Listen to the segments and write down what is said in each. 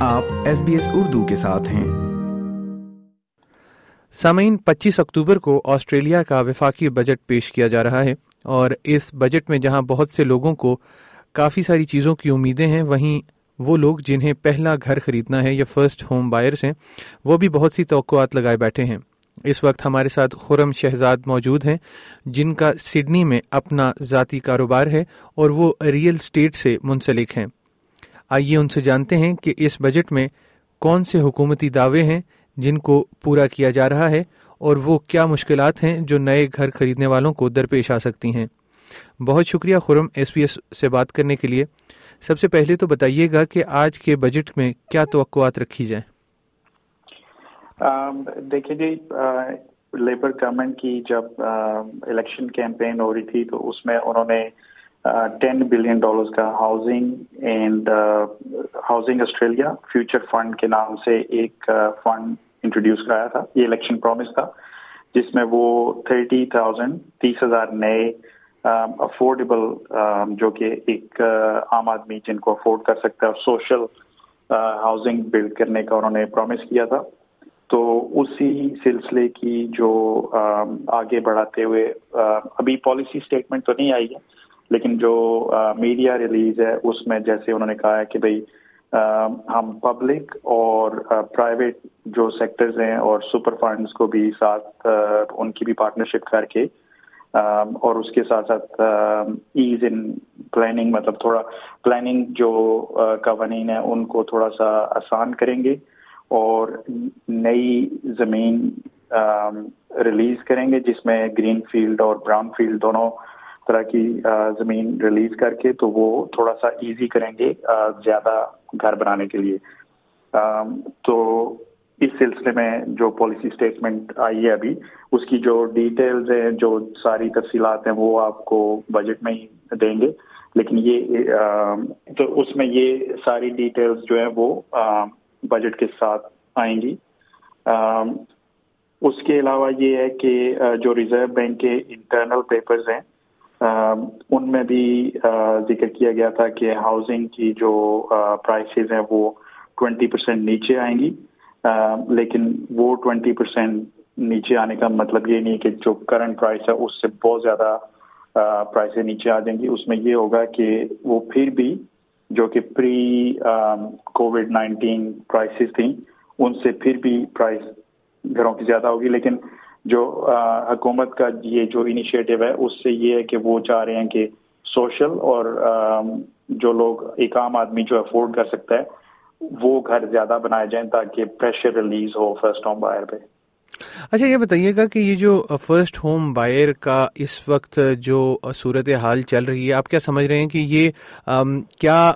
آپ S B S Urdu کے ساتھ ہیں۔ سامعین، پچیس اکتوبر کو آسٹریلیا کا وفاقی بجٹ پیش کیا جا رہا ہے اور اس بجٹ میں جہاں بہت سے لوگوں کو کافی ساری چیزوں کی امیدیں ہیں، وہیں وہ لوگ جنہیں پہلا گھر خریدنا ہے یا فرسٹ ہوم بائرس ہیں، وہ بھی بہت سی توقعات لگائے بیٹھے ہیں۔ اس وقت ہمارے ساتھ خرم شہزاد موجود ہیں، جن کا سڈنی میں اپنا ذاتی کاروبار ہے اور وہ ریئل اسٹیٹ سے منسلک ہیں۔ آئیے ان سے جانتے ہیں کہ اس بجٹ میں کون سے حکومتی دعوے ہیں جن کو پورا کیا جا رہا ہے اور وہ کیا مشکلات ہیں جو نئے گھر خریدنے والوں کو درپیش آ سکتی ہیں۔ بہت شکریہ خرم ایس پی ایس سے بات کرنے کے لیے۔ سب سے پہلے تو بتائیے گا کہ آج کے بجٹ میں کیا توقعات رکھی جائیں۔ دیکھیے جی لیبر گورنمنٹ کی جب الیکشن کیمپین ہو رہی تھی تو اس میں انہوں نے ٹین بلین ڈالرز کا housing and housing Australia future fund کے نام سے ایک فنڈ انٹروڈیوس کرایا تھا یہ الیکشن پرومس تھا جس میں وہ تھرٹی تھاؤزینڈ تیس ہزار نئے افورڈیبل جو کہ ایک عام آدمی جن کو افورڈ کر سکتا ہے سوشل ہاؤسنگ بلڈ کرنے کا انہوں نے پرومس کیا تھا تو اسی سلسلے کی جو آگے بڑھاتے ہوئے ابھی پالیسی اسٹیٹمنٹ تو نہیں آئی ہے لیکن جو میڈیا ریلیز ہے، اس میں جیسے انہوں نے کہا ہے کہ بھائی ہم پبلک اور پرائیویٹ جو سیکٹرز ہیں اور سپر فنڈز کو بھی ساتھ ان کی بھی پارٹنرشپ کر کے اور اس کے ساتھ ساتھ ایز ان پلاننگ مطلب تھوڑا پلاننگ جو قوانین ہیں ان کو تھوڑا سا آسان کریں گے اور نئی زمین ریلیز کریں گے، جس میں گرین فیلڈ اور براؤن فیلڈ دونوں طرح کی زمین ریلیز کر کے تو وہ تھوڑا سا ایزی کریں گے زیادہ گھر بنانے کے لیے۔ تو اس سلسلے میں جو پالیسی اسٹیٹمنٹ آئی ہے ابھی، اس کی جو ڈیٹیلز ہیں، جو ساری تفصیلات ہیں، وہ آپ کو بجٹ میں ہی دیں گے۔ لیکن یہ تو اس میں یہ ساری ڈیٹیلز جو ہیں، وہ بجٹ کے ساتھ آئیں گی۔ اس کے علاوہ یہ ہے کہ جو ریزرو بینک کے انٹرنل پیپرز ہیں ان میں بھی ذکر کیا گیا تھا کہ ہاؤسنگ کی جو پرائسز ہیں وہ ٹوینٹی پرسینٹ نیچے آئیں گی۔ لیکن وہ ٹوینٹی پرسینٹ نیچے آنے کا مطلب یہ نہیں کہ جو کرنٹ پرائس ہے اس سے بہت زیادہ پرائسیں نیچے آ جائیں گی۔ اس میں یہ ہوگا کہ وہ پھر بھی جو کہ پری کووڈ نائنٹین پرائسز تھیں، ان سے پھر بھی پرائس گھروں کی زیادہ ہوگی۔ لیکن جو حکومت کا یہ جو انیشیٹو ہے، اس سے یہ ہے کہ وہ چاہ رہے ہیں کہ سوشل اور جو لوگ، ایک عام آدمی جو افورڈ کر سکتا ہے، وہ گھر زیادہ بنائے جائیں تاکہ پریشر ریلیز ہو فرسٹ ہوم بائر پہ۔ اچھا یہ بتائیے گا کہ یہ جو فرسٹ ہوم بائر کا اس وقت جو صورت حال چل رہی ہے، آپ کیا سمجھ رہے ہیں کہ یہ کیا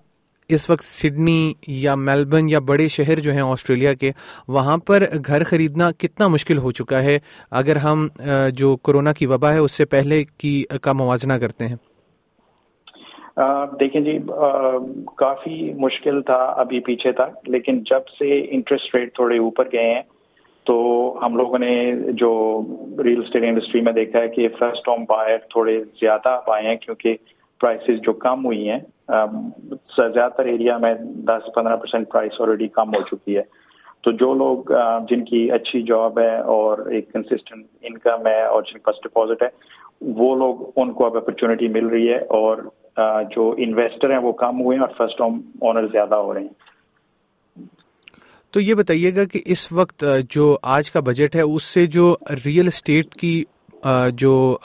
اس وقت سڈنی یا میلبرن یا بڑے شہر جو ہیں آسٹریلیا کے، وہاں پر گھر خریدنا کتنا مشکل ہو چکا ہے۔ اگر ہم جو کورونا کی وبا ہے، اس سے پہلے کی کا موازنہ کرتے ہیں۔ دیکھیں جی کافی مشکل تھا ابھی پیچھے تک، لیکن جب سے انٹرسٹ ریٹ تھوڑے اوپر گئے ہیں، تو ہم لوگوں نے جو ریل اسٹیٹ انڈسٹری میں دیکھا ہے کہ فرسٹ ہوم بائر تھوڑے زیادہ پائے ہیں، کیونکہ پرائسز جو کم ہوئی ہیں زیادہ تر ایریا میں دس پندرہ پرسینٹ پرائس آلریڈی کم ہو چکی ہے۔ تو جو لوگ جن کی اچھی جاب ہے اور ایک کنسسٹنٹ انکم ہے اور جن کے پاس ڈپازٹ ہے، وہ لوگ ان کو اب اپرچونیٹی مل رہی ہے اور جو انویسٹر ہیں وہ کم ہوئے ہیں اور فرسٹ ہوم اونر زیادہ ہو رہے ہیں۔ تو یہ بتائیے گا کہ اس وقت جو آج کا بجٹ ہے، اس سے جو ریئل اسٹیٹ کی جو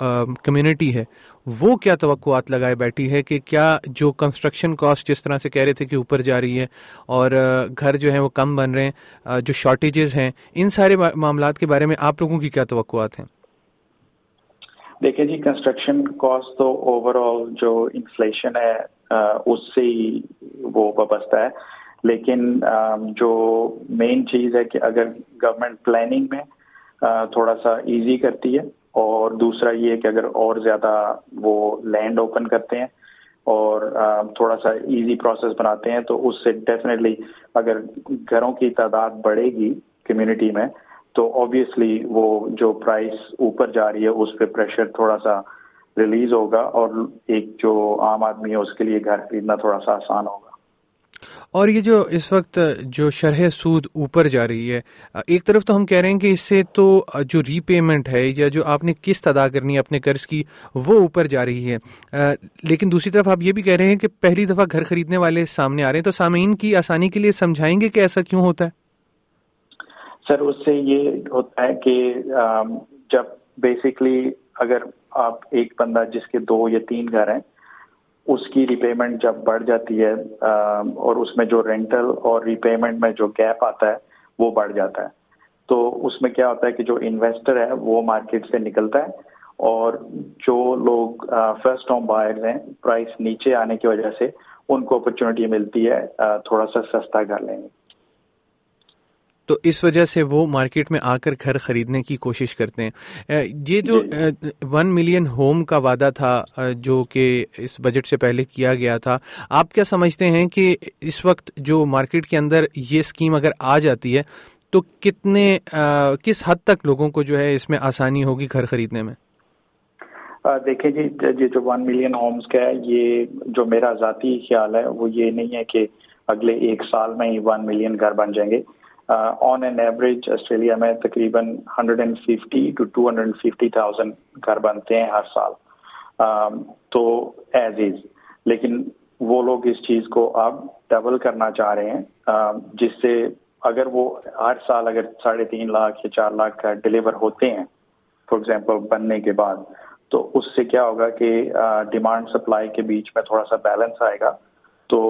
کمیونٹی ہے وہ کیا توقعات لگائے بیٹھی ہے کہ کیا جو کنسٹرکشن کاسٹ جس طرح سے کہہ رہے تھے کہ اوپر جا رہی ہے اور گھر جو ہیں وہ کم بن رہے ہیں جو شارٹیجز ہیں، ان سارے معاملات کے بارے میں آپ لوگوں کی کیا توقعات ہیں؟ دیکھیں جی کنسٹرکشن کاسٹ تو اوور آل جو انفلیشن ہے اس سے ہی وہ وابستہ ہے۔ لیکن جو مین چیز ہے کہ اگر گورنمنٹ پلاننگ میں تھوڑا سا ایزی کرتی ہے اور دوسرا یہ کہ اگر اور زیادہ وہ لینڈ اوپن کرتے ہیں اور تھوڑا سا ایزی پروسیس بناتے ہیں، تو اس سے ڈیفینیٹلی اگر گھروں کی تعداد بڑھے گی کمیونٹی میں، تو آبویسلی وہ جو پرائس اوپر جا رہی ہے، اس پہ پریشر تھوڑا سا ریلیز ہوگا اور ایک جو عام آدمی ہے، اس کے لیے گھر خریدنا تھوڑا سا آسان ہوگا۔ اور یہ جو اس وقت جو شرح سود اوپر جا رہی ہے، ایک طرف تو ہم کہہ رہے ہیں کہ اس سے تو جو ری پیمنٹ ہے یا جو آپ نے قسط ادا کرنی ہے اپنے قرض کی، وہ اوپر جا رہی ہے۔ لیکن دوسری طرف آپ یہ بھی کہہ رہے ہیں کہ پہلی دفعہ گھر خریدنے والے سامنے آ رہے ہیں، تو سامعین کی آسانی کے لیے سمجھائیں گے کہ ایسا کیوں ہوتا ہے؟ سر، اس سے یہ ہوتا ہے کہ جب بیسکلی اگر آپ ایک بندہ جس کے دو یا تین گھر ہیں اس کی ری پیمنٹ جب بڑھ جاتی ہے اور اس میں جو رینٹل اور ری پیمنٹ میں جو گیپ آتا ہے، وہ بڑھ جاتا ہے۔ تو اس میں کیا ہوتا ہے کہ جو انویسٹر ہے، وہ مارکیٹ سے نکلتا ہے اور جو لوگ فرسٹ ہوم بائرز ہیں پرائس نیچے آنے کی وجہ سے ان کو اپرچونیٹی ملتی ہے تھوڑا سا سستا کر لیں گے۔ تو اس وجہ سے وہ مارکیٹ میں آ کر گھر خریدنے کی کوشش کرتے ہیں۔ یہ جو ون ملین ہوم کا وعدہ تھا جو کہ اس بجٹ سے پہلے کیا گیا تھا، آپ کیا سمجھتے ہیں کہ اس وقت جو مارکیٹ کے اندر یہ اسکیم اگر آ جاتی ہے، تو کتنے کس حد تک لوگوں کو جو ہے اس میں آسانی ہوگی گھر خریدنے میں؟ دیکھیں جی یہ جو ون ملین ہومز کا ہے، یہ جو میرا ذاتی خیال ہے، وہ یہ نہیں ہے کہ اگلے ایک سال میں ہی ون ملین گھر بن جائیں گے۔ آن این ایوریج آسٹریلیا میں تقریباً hundred and fifty to two hundred fifty thousand گھر بنتے ہیں ہر سال. Um, تو ایز از لیکن وہ لوگ اس چیز کو اب ڈبل کرنا چاہ رہے ہیں. Um, جس سے اگر وہ ہر سال اگر ساڑھے تین لاکھ یا چار لاکھ کا ڈلیور ہوتے ہیں فار ایگزامپل بننے کے بعد، تو اس سے کیا ہوگا کہ uh, ڈیمانڈ سپلائی کے بیچ میں تھوڑا سا بیلنس آئے گا. تو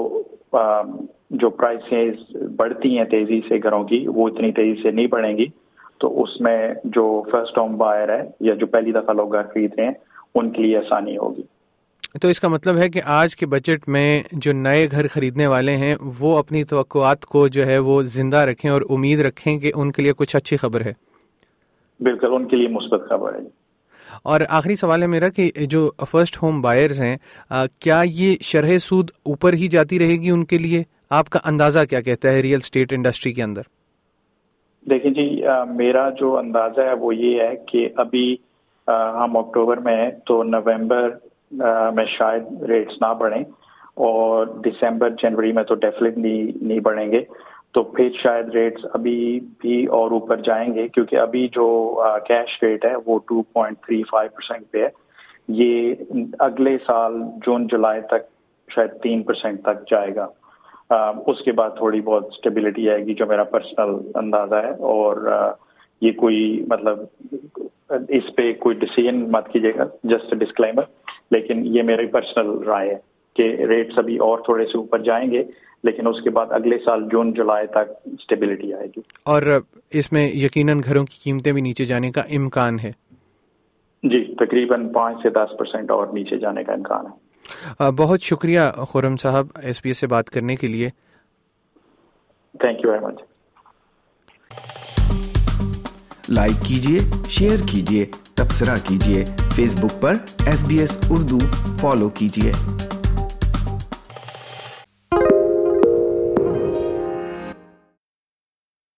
um, جو پرائسیں بڑھتی ہیں تیزی سے گھروں کی وہ اتنی تیزی سے نہیں بڑھیں گی۔ تو اس میں جو فرسٹ ہوم بائر ہے یا جو پہلی دفعہ لوگ گھر خرید رہے ہیں ان کے لیے آسانی ہوگی۔ تو اس کا مطلب ہے کہ آج کے بجٹ میں جو نئے گھر خریدنے والے ہیں وہ اپنی توقعات کو جو ہے وہ زندہ رکھیں اور امید رکھیں کہ ان کے لیے کچھ اچھی خبر ہے۔ بالکل ان کے لیے مثبت خبر ہے۔ اور آخری سوال ہے میرا کہ جو فرسٹ ہوم بائرز ہیں کیا یہ شرح سود اوپر ہی جاتی رہے گی ان کے لیے؟ آپ کا اندازہ کیا کہتا ہے ریئل اسٹیٹ انڈسٹری کے اندر؟ دیکھیں جی میرا جو اندازہ ہے وہ یہ ہے کہ ابھی ہم اکتوبر میں ہیں تو نومبر میں شاید ریٹس نہ بڑھیں اور دسمبر، جنوری میں تو ڈیفینیٹلی نہیں بڑھیں گے، تو پھر شاید ریٹس ابھی بھی اور اوپر جائیں گے کیونکہ ابھی جو کیش ریٹ ہے وہ two point three five percent پہ ہے۔ یہ اگلے سال جون، جولائی تک شاید تین پرسینٹ تک جائے گا۔ اس کے بعد تھوڑی بہت اسٹیبلٹی آئے گی جو میرا پرسنل اندازہ ہے اور یہ کوئی مطلب اس پہ کوئی ڈسیزن مت کیجیے گا جسٹ ڈسکلائمر لیکن یہ میری پرسنل رائے ہے کہ ریٹس ابھی اور تھوڑے سے اوپر جائیں گے لیکن اس کے بعد اگلے سال جون جولائی تک اسٹیبلٹی آئے گی۔ اور اس میں یقیناً گھروں کی قیمتیں بھی نیچے جانے کا امکان ہے؟ جی تقریباً پانچ سے دس پرسینٹ اور نیچے جانے کا امکان ہے۔ بہت شکریہ خورم صاحب ایس پی ایس سے بات کرنے کے لیے۔ Thank you very much like کیجیے شیئر کیجیے تبصرہ کیجیے فیس بک پر S B S Urdu follow کیجیے